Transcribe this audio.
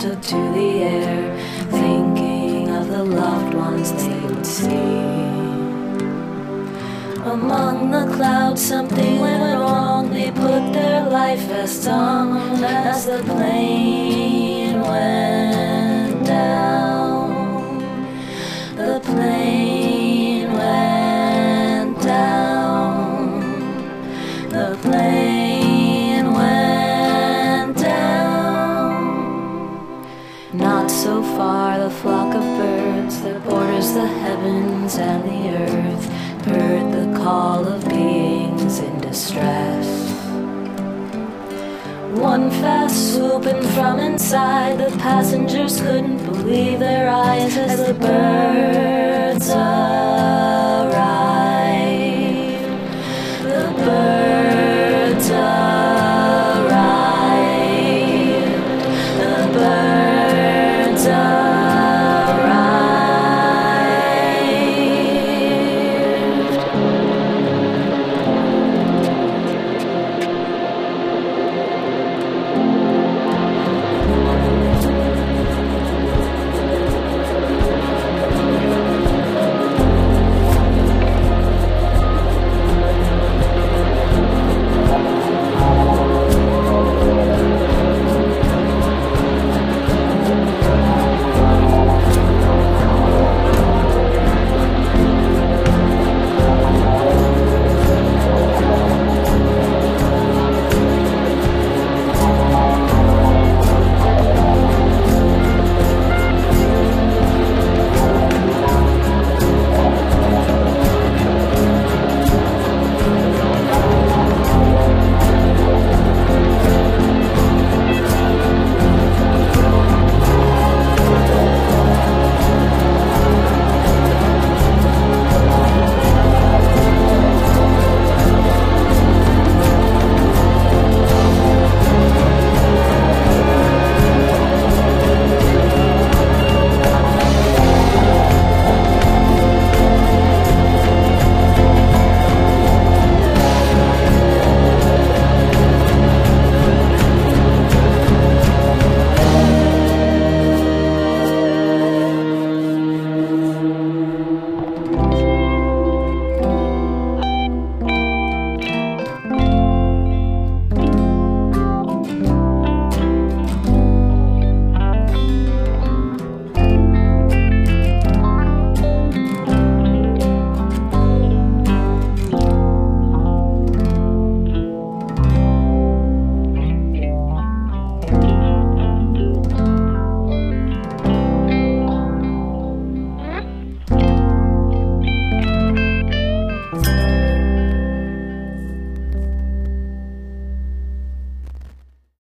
to the air, thinking of the loved ones they would see. Among the clouds, something went wrong. They put their life as on as the plane. Not so far, the flock of birds that borders the heavens and the earth heard the call of beings in distress. One fast swooping from inside, the passengers couldn't believe their eyes as the bird